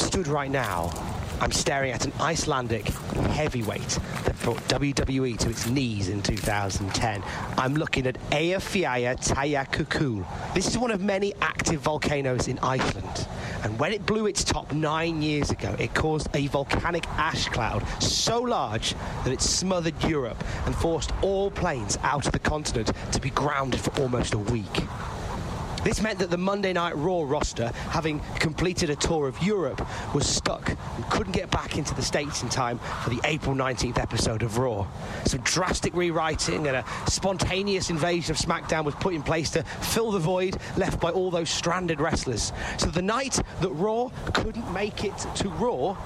Stood right now, I'm staring at an Icelandic heavyweight that brought WWE to its knees in 2010. I'm looking at Eyjafjallajökull. This is one of many active volcanoes in Iceland. And when it blew its top nine years ago, it caused a volcanic ash cloud so large that it smothered Europe and forced all planes out of the continent to be grounded for almost a week. This meant that the Monday Night Raw roster, having completed a tour of Europe, was stuck and couldn't get back into the States in time for the April 19th episode of Raw. Some drastic rewriting and a spontaneous invasion of SmackDown was put in place to fill the void left by all those stranded wrestlers. So the night that Raw couldn't make it to Raw,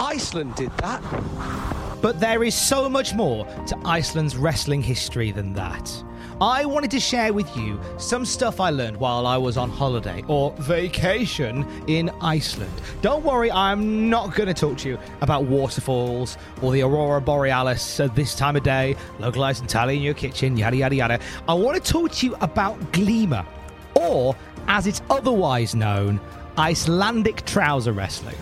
Iceland did that. But there is so much more to Iceland's wrestling history than that. I wanted to share with you some stuff I learned while I was on holiday or vacation in Iceland. Don't worry, I'm not going to talk to you about waterfalls or the aurora borealis at this time of day, localized entirely in your kitchen, yada yada yada. I want to talk to you about Glima, or as it's otherwise known, Icelandic trouser wrestling.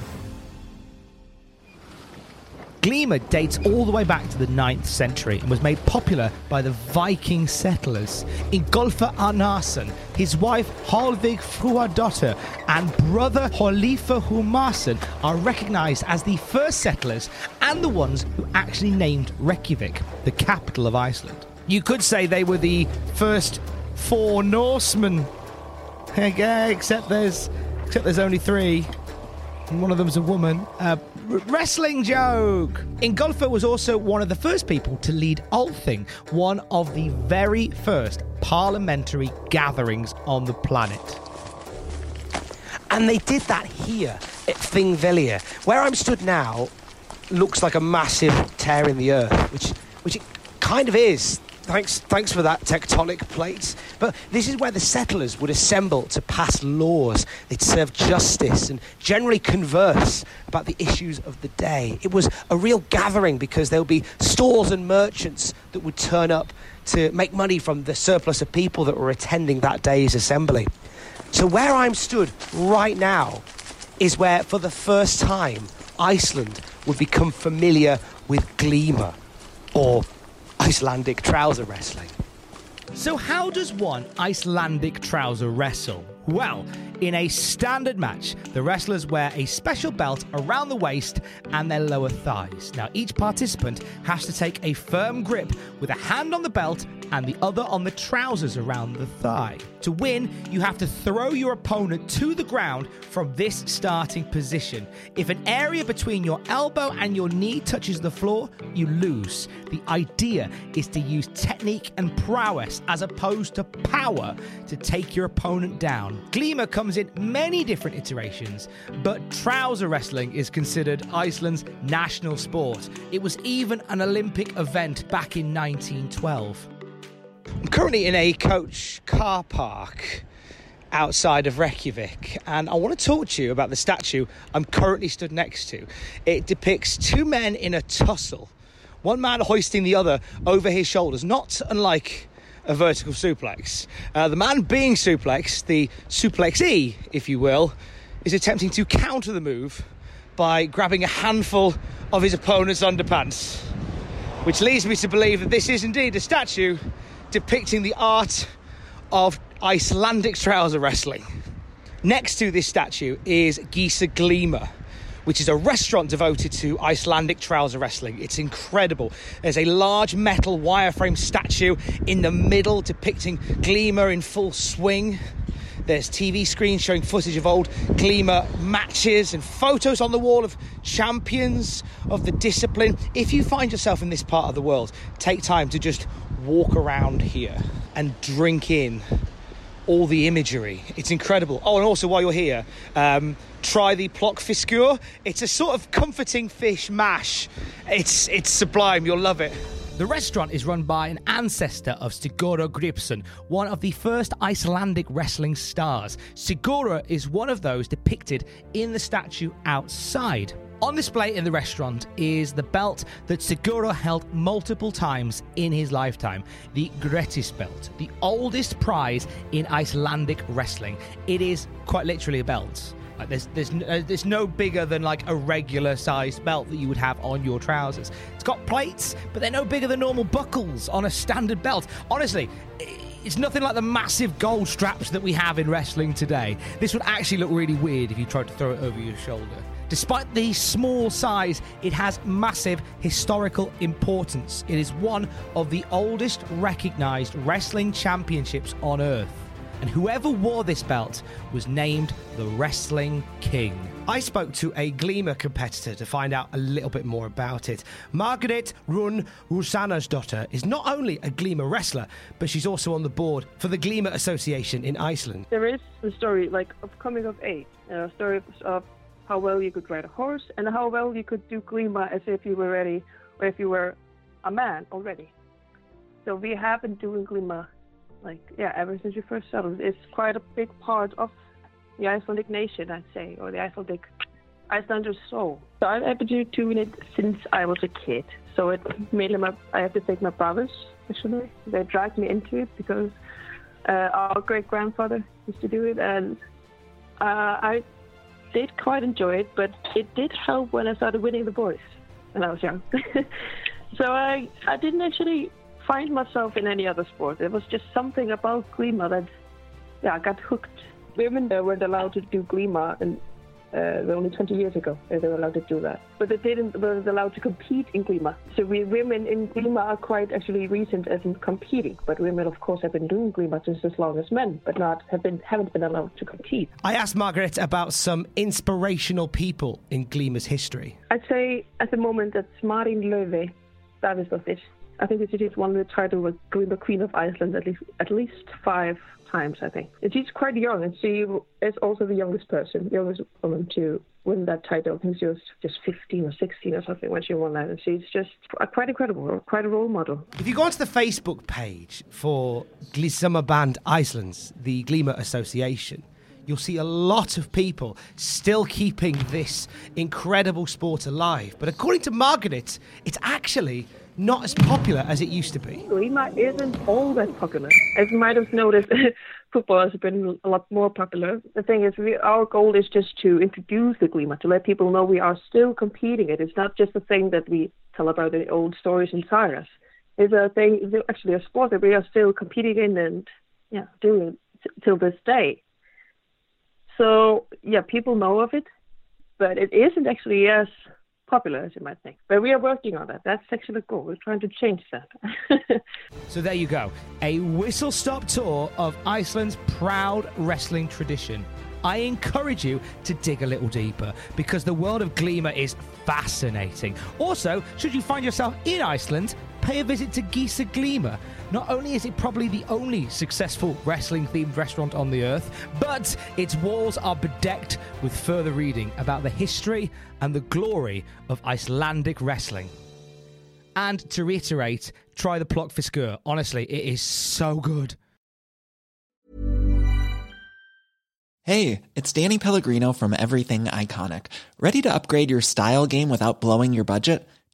Glima dates all the way back to the 9th century and was made popular by the Viking settlers. Ingolfur Arnarson, his wife Hallveig Fróðadóttir, and brother Holifa Humason are recognized as the first settlers and the ones who actually named Reykjavik, the capital of Iceland. You could say they were the first four Norsemen. Okay, except there's except there's only three. And one of them's a woman. Uh, wrestling joke! Ingolfur was also one of the first people to lead Althing, one of the very first parliamentary gatherings on the planet. And they did that here at Thingvellir. Where I'm stood now looks like a massive tear in the earth, which which it kind of is. Thanks, thanks for that tectonic plates. But this is where the settlers would assemble to pass laws. They'd serve justice and generally converse about the issues of the day. It was a real gathering because there would be stores and merchants that would turn up to make money from the surplus of people that were attending that day's assembly. So where I'm stood right now is where, for the first time, Iceland would become familiar with Glima, or Icelandic trouser wrestling. So, how does one Icelandic trouser wrestle? Well, in a standard match, the wrestlers wear a special belt around the waist and their lower thighs. Now, each participant has to take a firm grip with a hand on the belt and the other on the trousers around the thigh. To win, you have to throw your opponent to the ground from this starting position. If an area between your elbow and your knee touches the floor, you lose. The idea is to use technique and prowess as opposed to power to take your opponent down. Glima comes in many different iterations, but trouser wrestling is considered Iceland's national sport. It was even an Olympic event back in 1912. I'm currently in a coach car park outside of Reykjavik, and I want to talk to you about the statue I'm currently stood next to. It depicts two men in a tussle, one man hoisting the other over his shoulders, not unlike a vertical suplex. Uh, the man being suplexed, the suplexee, if you will, is attempting to counter the move by grabbing a handful of his opponent's underpants, which leads me to believe that this is indeed a statue depicting the art of Icelandic trouser wrestling. Next to this statue is Gisa Glima, which is a restaurant devoted to Icelandic trouser wrestling. It's incredible. There's a large metal wireframe statue in the middle depicting Glima in full swing. There's TV screens showing footage of old Glima matches and photos on the wall of champions of the discipline. If you find yourself in this part of the world, take time to just walk around here and drink in all the imagery. It's incredible. Oh, and also while you're here, um, try the Plock plokkfiskur. It's a sort of comforting fish mash. It's it's sublime. You'll love it. The restaurant is run by an ancestor of Sigurður Greipsson, one of the first Icelandic wrestling stars. Sigurður is one of those depicted in the statue outside. On display in the restaurant is the belt that Sigurður held multiple times in his lifetime, the Grettis belt, the oldest prize in Icelandic wrestling. It is quite literally a belt. Like there's there's uh, there's no bigger than like a regular sized belt that you would have on your trousers. It's got plates, but they're no bigger than normal buckles on a standard belt. Honestly, it's nothing like the massive gold straps that we have in wrestling today. This would actually look really weird if you tried to throw it over your shoulder. Despite the small size, it has massive historical importance. It is one of the oldest recognized wrestling championships on earth and whoever wore this belt was named the Wrestling King. I spoke to a Glima competitor to find out a little bit more about it. Margaret Run Rusana's daughter is not only a Glima wrestler, but she's also on the board for the Glima Association in Iceland. There is a story like of coming of age, a story of how well you could ride a horse and how well you could do Glima as if you were ready or if you were a man already. So we have been doing Glima like yeah, ever since we first settled, it's quite a big part of the Icelandic nation, I'd say, or the Icelandic Icelandic soul. So I've been doing it since I was a kid. So it mainly my I have to thank my brothers actually. They dragged me into it because uh, our great grandfather used to do it, and uh, I did quite enjoy it. But it did help when I started winning the boys when I was young. so I I didn't actually find myself in any other sport. It was just something about Glima that, yeah, I got hooked. Women weren't allowed to do Glima, and uh, only 20 years ago they were allowed to do that. But they didn't weren't allowed to compete in Glima. So we women in Glima are quite actually recent as in competing. But women, of course, have been doing Glima just as long as men, but not have been haven't been allowed to compete. I asked Margaret about some inspirational people in Glima's history. I'd say at the moment that's Marin Laufey, Davidsdottir. I think she's won the title with the Queen of Iceland at least at least five times. I think and she's quite young, and she is also the youngest person, youngest woman to win that title. I think she was just 15 or 16 or something when she won that, and she's just quite incredible, quite a role model. If you go onto the Facebook page for Band Iceland's, the Glima Association, you'll see a lot of people still keeping this incredible sport alive. But according to Margaret, it's actually not as popular as it used to be. Glima isn't all that popular. As you might have noticed, football has been a lot more popular. The thing is, we, our goal is just to introduce the Glima, to let people know we are still competing it. It's not just a thing that we tell about the old stories and sagas. It's a thing, it's actually a sport that we are still competing in and yeah, doing t- till this day. So yeah, people know of it, but it isn't actually as popular as you might think. But we are working on that. That's actually the goal. We're trying to change that. so there you go. A whistle stop tour of Iceland's proud wrestling tradition. I encourage you to dig a little deeper because the world of Glima is fascinating. Also, should you find yourself in Iceland, pay a visit to Gisa Glima. Not only is it probably the only successful wrestling themed restaurant on the earth, but its walls are bedecked with further reading about the history and the glory of Icelandic wrestling. And to reiterate, try the Plokkfiskur. Honestly, it is so good. Hey, it's Danny Pellegrino from Everything Iconic. Ready to upgrade your style game without blowing your budget?